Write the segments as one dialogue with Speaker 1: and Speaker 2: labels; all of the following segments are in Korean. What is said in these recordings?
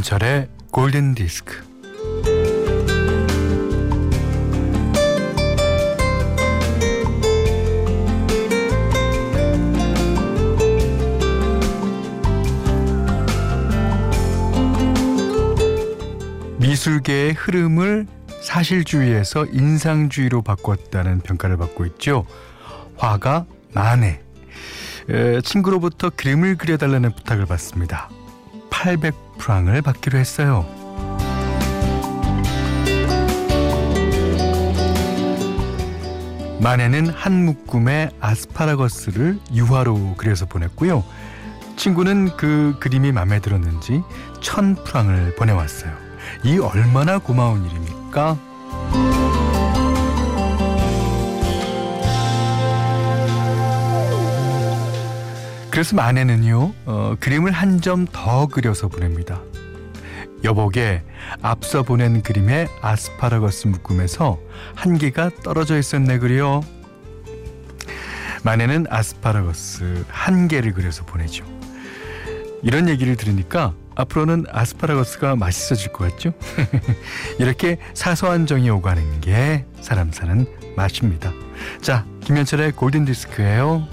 Speaker 1: 김현철의 골든 디스크. 미술계의 흐름을 사실주의에서 인상주의로 바꿨다는 평가를 받고 있죠. 화가 마네. 친구로부터 그림을 그려달라는 부탁을 받습니다. 800 프랑을 받기로 했어요. 마네는 한 묶음의 아스파라거스를 유화로 그려서 보냈고요. 친구는 그 그림이 마음에 들었는지 천 프랑을 보내왔어요. 이 얼마나 고마운 일입니까? 그래서 마네는요 어, 그림을 한 점 더 그려서 보냅니다. 여복에 앞서 보낸 그림의 아스파라거스 묶음에서 한 개가 떨어져 있었네 그려. 마네는 아스파라거스 한 개를 그려서 보내죠. 이런 얘기를 들으니까 앞으로는 아스파라거스가 맛있어질 것 같죠? 이렇게 사소한 정이 오가는 게 사람 사는 맛입니다. 자, 김현철의 골든 디스크예요.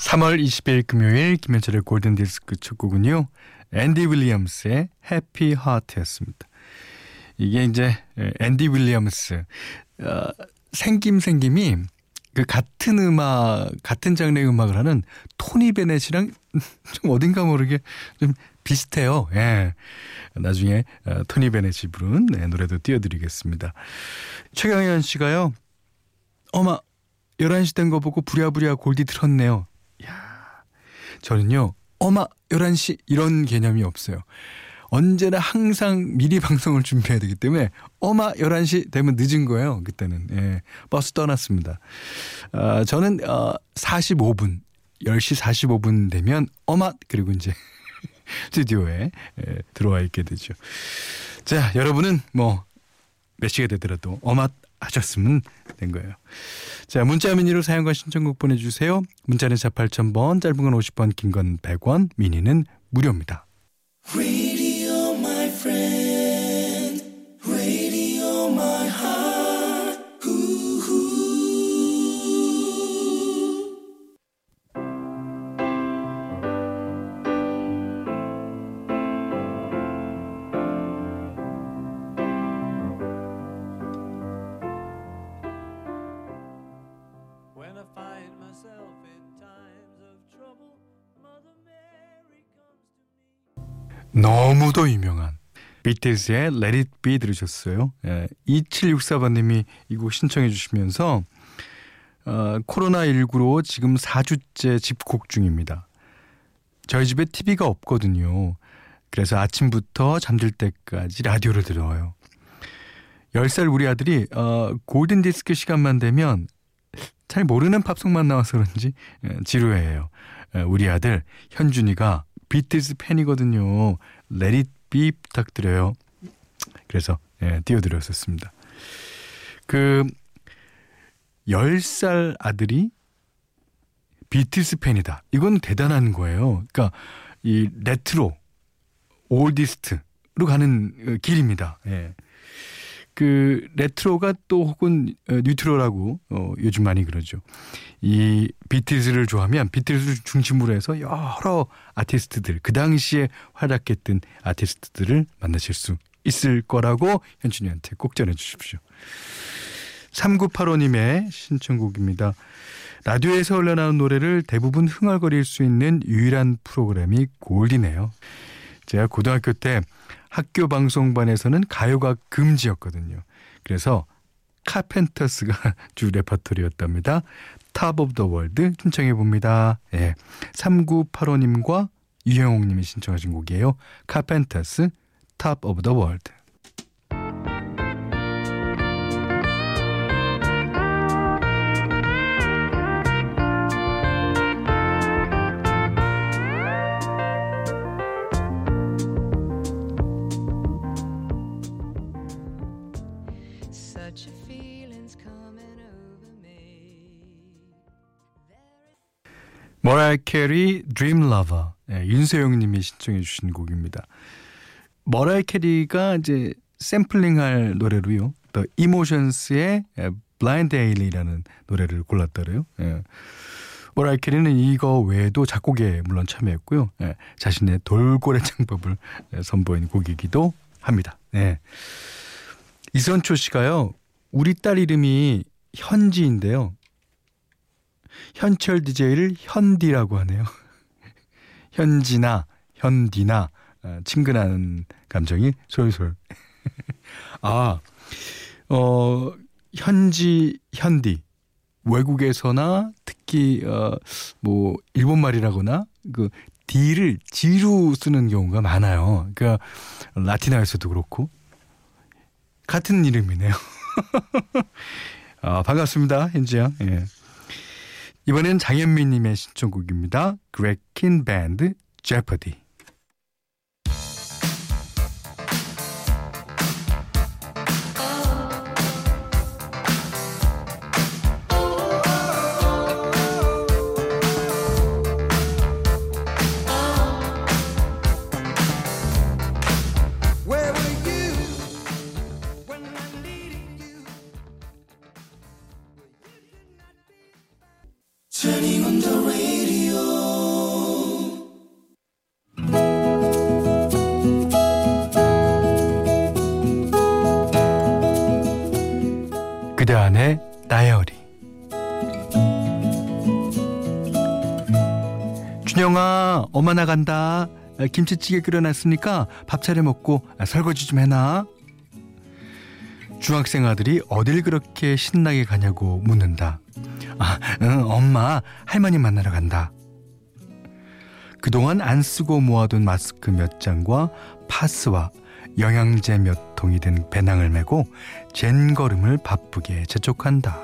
Speaker 1: 3월 20일 금요일 김현철의 골든 디스크 첫 곡은요. 앤디 윌리엄스의 해피 하트였습니다. 이게 이제 앤디 윌리엄스 어, 생김 생김이 그 같은 음악 같은 장르의 음악을 하는 토니 베넷이랑 좀 어딘가 모르게 좀 비슷해요. 예. 나중에 어, 토니 베넷이 부른 네, 노래도 띄워드리겠습니다. 최경현 씨가요. 어마 11시 된 거 보고 부랴부랴 골디 들었네요. 야 저는요. 어마 11시 이런 개념이 없어요. 언제나 항상 미리 방송을 준비해야 되기 때문에 어마 11시 되면 늦은 거예요. 그때는. 예. 버스 떠났습니다. 아, 저는 어, 45분 10시 45분 되면 어마 그리고 이제 스튜디오에 예, 들어와 있게 되죠. 자, 여러분은 뭐 몇 시가 되더라도 어마 하셨으면 된 거예요. 자, 문자 미니로 사용과 신청곡 보내주세요. 문자는 4 8000번, 짧은 건 50원, 긴 건 100원, 미니는 무료입니다. 너무도 유명한 비틀즈의 Let It Be 들으셨어요. 예, 2764번님이 이 곡 신청해 주시면서 어, 코로나19로 지금 4주째 집콕 중입니다. 저희 집에 TV가 없거든요. 그래서 아침부터 잠들 때까지 라디오를 들어요. 10살 우리 아들이 어, 골든디스크 시간만 되면 잘 모르는 팝송만 나와서 그런지 예, 지루해요. 예, 우리 아들 현준이가 비틀즈 팬이거든요. It be 부탁드려요. 그래서 예, 띄워드렸었습니다. 그 10살 아들이 비틀스 팬이다. 이건 대단한 거예요. 그러니까 이 레트로 oldies로 가는 어, 길입니다. 예. 그 레트로가 또 혹은 어, 뉴트로라고 어, 요즘 많이 그러죠. 이 비틀즈를 좋아하면 비틀즈를 중심으로 해서 여러 아티스트들 그 당시에 활약했던 아티스트들을 만나실 수 있을 거라고 현준이한테 꼭 전해 주십시오. 3985님의 신청곡입니다. 라디오에서 흘러나온 노래를 대부분 흥얼거릴 수 있는 유일한 프로그램이 골디네요. 제가 고등학교 때 학교 방송반에서는 가요가 금지였거든요. 그래서 카펜터스가 주 레퍼토리였답니다. Top of the World 신청해 봅니다. 예. 3985님과 유영옥님이 신청하신 곡이에요. 카펜터스 Top of the World. 머라이 캐리 Dream Lover 네, 윤세영 님이 신청해 주신 곡입니다. 머라이 캐리가 이제 샘플링할 노래로요. The Emotions의 Blind Alley라는 노래를 골랐더래요. 예. 머라이 캐리는 이거 외에도 작곡에 물론 참여했고요. 예. 자신의 돌고래 창법을 선보인 곡이기도 합니다. 예. 이선초 씨가요. 우리 딸 이름이 현지인데요. 현철 DJ를 현디라고 하네요. 현지나 현디나 어, 친근한 감정이 솔솔. 아, 어, 현지 현디 외국에서나 특히 어, 뭐 일본 말이라거나 그 D를 G로 쓰는 경우가 많아요. 그러니까 라틴어에서도 그렇고 같은 이름이네요. 아, 반갑습니다, 현지야. 예. 이번엔 장현미님의 신청곡입니다. 그레킨 밴드 제퍼디. 그대 안의 다이어리 준영아 엄마 나간다. 김치찌개 끓여놨으니까 밥 차려 먹고 설거지 좀 해놔. 중학생 아들이 어딜 그렇게 신나게 가냐고 묻는다. 아, 응, 엄마 할머니 만나러 간다. 그동안 안 쓰고 모아둔 마스크 몇 장과 파스와 영양제 몇 통이 든 배낭을 메고 젠 걸음을 바쁘게 재촉한다.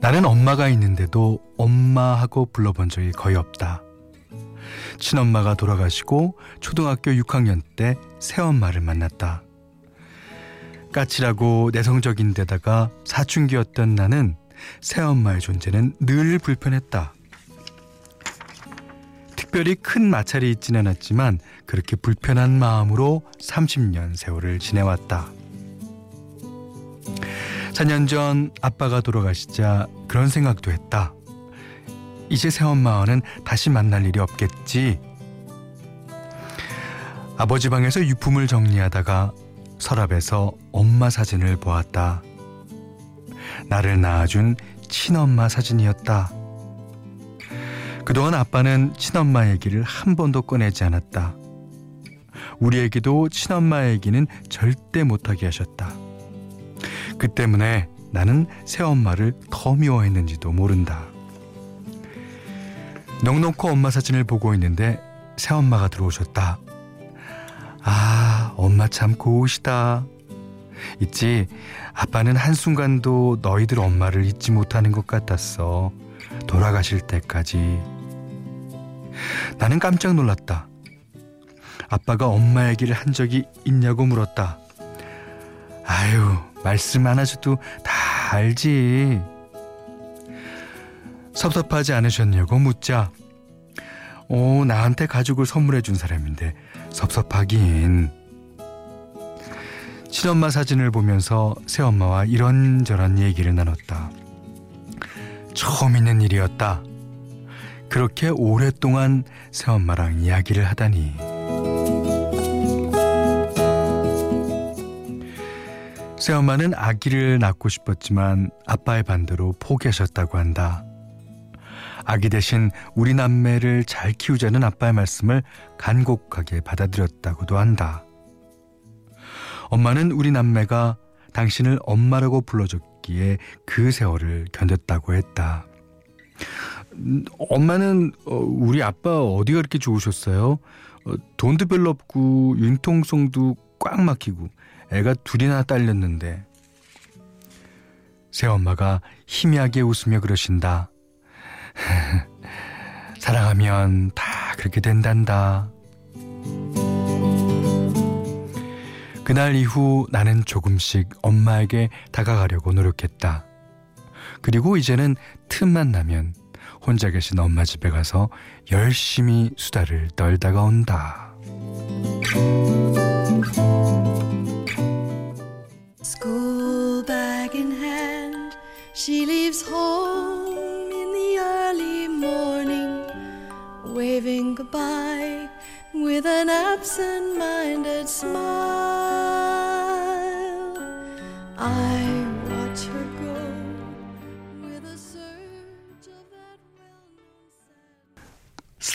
Speaker 1: 나는 엄마가 있는데도 엄마하고 불러본 적이 거의 없다. 친엄마가 돌아가시고 초등학교 6학년 때 새엄마를 만났다. 까칠하고 내성적인 데다가 사춘기였던 나는 새엄마의 존재는 늘 불편했다. 특별히 큰 마찰이 있지는 않았지만 그렇게 불편한 마음으로 30년 세월을 지내왔다. 4년 전 아빠가 돌아가시자 그런 생각도 했다. 이제 새엄마와는 다시 만날 일이 없겠지. 아버지 방에서 유품을 정리하다가 서랍에서 엄마 사진을 보았다. 나를 낳아준 친엄마 사진이었다. 그동안 아빠는 친엄마 얘기를 한 번도 꺼내지 않았다. 우리에게도 친엄마 얘기는 절대 못하게 하셨다. 그 때문에 나는 새엄마를 더 미워했는지도 모른다. 넉넉히 엄마 사진을 보고 있는데 새엄마가 들어오셨다. 아, 엄마 참 고우시다. 있지, 아빠는 한순간도 너희들 엄마를 잊지 못하는 것 같았어. 돌아가실 때까지. 나는 깜짝 놀랐다. 아빠가 엄마 얘기를 한 적이 있냐고 물었다. 아유, 말씀 안 하셔도 다 알지. 섭섭하지 않으셨냐고 묻자. 오, 나한테 가족을 선물해 준 사람인데 섭섭하긴. 친엄마 사진을 보면서 새엄마와 이런저런 얘기를 나눴다. 처음 있는 일이었다. 그렇게 오랫동안 새엄마랑 이야기를 하다니. 새엄마는 아기를 낳고 싶었지만 아빠의 반대로 포기하셨다고 한다. 아기 대신 우리 남매를 잘 키우자는 아빠의 말씀을 간곡하게 받아들였다고도 한다. 엄마는 우리 남매가 당신을 엄마라고 불러줬기에 그 세월을 견뎠다고 했다. 음, 엄마는 어, 우리 아빠 어디가 그렇게 좋으셨어요? 어, 돈도 별로 없고 융통성도 꽉 막히고 애가 둘이나 딸렸는데 새엄마가 희미하게 웃으며 그러신다. 사랑하면 다 그렇게 된단다. 그날 이후 나는 조금씩 엄마에게 다가가려고 노력했다. 그리고 이제는 틈만 나면 혼자 계신 엄마 집에 가서 열심히 수다를 떨다가 온다. She leaves home in the early morning, waving goodbye with an absent-minded smile.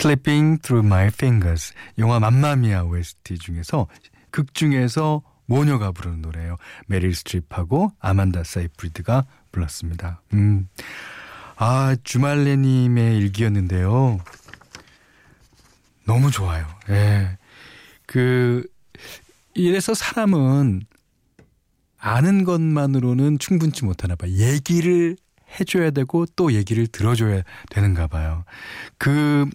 Speaker 1: Slipping Through My Fingers 영화 맘마미아 OST 중에서 극 중에서 모녀가 부르는 노래예요. 메릴 스트립하고 아만다 사이프리드가 불렀습니다. 음. 아, 주말레님의 일기였는데요. 너무 좋아요. 예. 그, 이래서 사람은 아는 것만으로는 충분치 못하나 봐. 얘기를 해줘야 되고 또 얘기를 들어줘야 되는가 봐요. 그,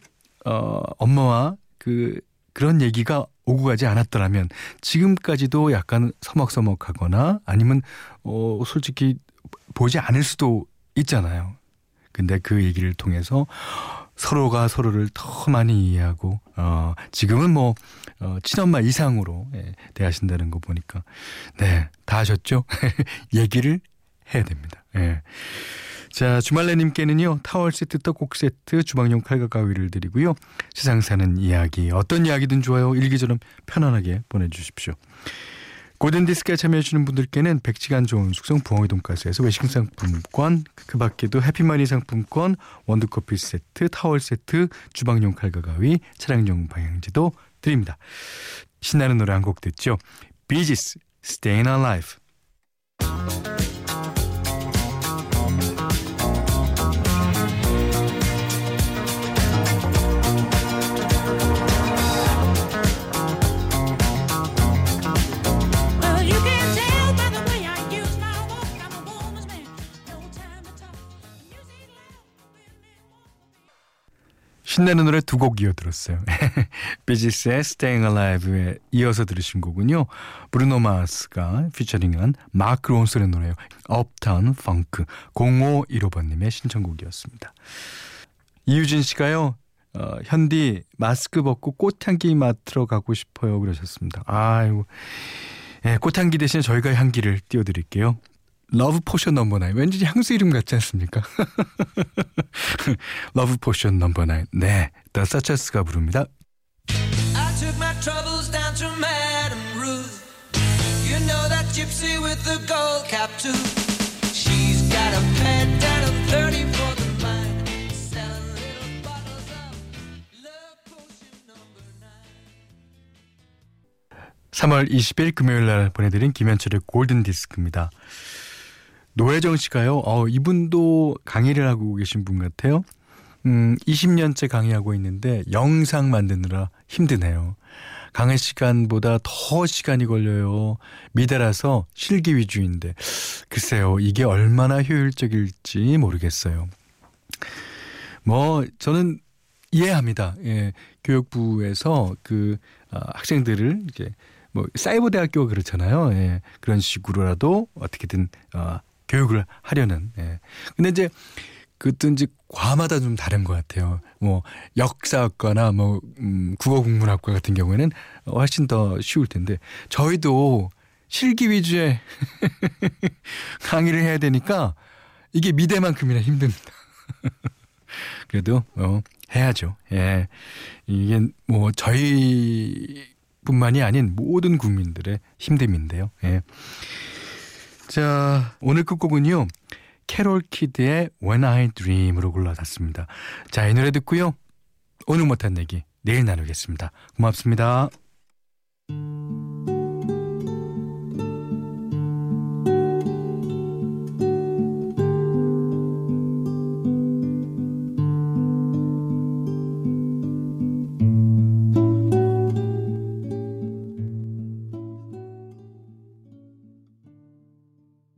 Speaker 1: 어, 엄마와 그, 그런 얘기가 오고 가지 않았더라면 지금까지도 약간 서먹서먹하거나 아니면, 어, 솔직히 보지 않을 수도 있잖아요. 근데 그 얘기를 통해서 서로가 서로를 더 많이 이해하고 어 지금은 뭐 어, 친엄마 이상으로 예, 대하신다는 거 보니까 네 다 하셨죠 얘기를 해야 됩니다. 예. 자 주말래님께는요 타월 세트 떡국 세트 주방용 칼과 가위를 드리고요 세상 사는 이야기 어떤 이야기든 좋아요 일기처럼 편안하게 보내주십시오. 고든디스크에 참여해주시는 분들께는 100시간 좋은 숙성 부엉이 돈가스에서 외식 상품권, 그 밖에도 해피마니 상품권, 원두커피 세트, 타월 세트, 주방용 칼과 가위, 차량용 방향지도 드립니다. 신나는 노래 한 곡 듣죠. 비지스, Staying Alive. 신나는 노래 두 곡 이어 들었어요. 비지스의 Staying Alive에 이어서 들으신 곡은요. 브루노 마스가 피처링한 마크 론슨의 노래요. Uptown Funk 0515번님의 신청곡이었습니다. 이유진 씨가요. 어, 현디 마스크 벗고 꽃향기 맡으러 가고 싶어요 그러셨습니다. 아이고 예, 꽃향기 대신 저희가 향기를 띄워드릴게요. Love Potion Number Nine. 왠지 향수 이름 같지 않습니까? 러브 포션 넘버 나인. 네. 더 사체스가 부릅니다. I took my troubles down to Madame Ruth. You know that gypsy with the gold cap too. She's got a pet down a 30 for the mind. Selling little bottles of love potion number 9. 3월 20일 금요일 날 보내드린 김현철의 골든 디스크입니다. 노혜정 씨가요, 어, 이분도 강의를 하고 계신 분 같아요. 음, 20년째 강의하고 있는데 영상 만드느라 힘드네요. 강의 시간보다 더 시간이 걸려요. 미달아서 실기 위주인데. 글쎄요, 이게 얼마나 효율적일지 모르겠어요. 뭐, 저는 이해합니다. 예, 교육부에서 그, 어, 학생들을 이제 뭐, 사이버 대학교가 그렇잖아요. 예, 그런 식으로라도 어떻게든, 어, 교육을 하려는. 예. 근데 이제 이제 과마다 좀 다른 것 같아요. 뭐 역사학과나 뭐 음, 국어국문학과 같은 경우에는 훨씬 더 쉬울 텐데 저희도 실기 위주의 강의를 해야 되니까 이게 미대만큼이나 힘듭니다. 그래도 어 해야죠. 예. 이게 뭐 저희뿐만이 아닌 모든 국민들의 힘듦인데요. 예. 자, 오늘 끝곡은요. 캐롤 키드의 When I Dream으로 골라놨습니다. 자, 이 노래 듣고요. 오늘 못한 얘기 내일 나누겠습니다. 고맙습니다.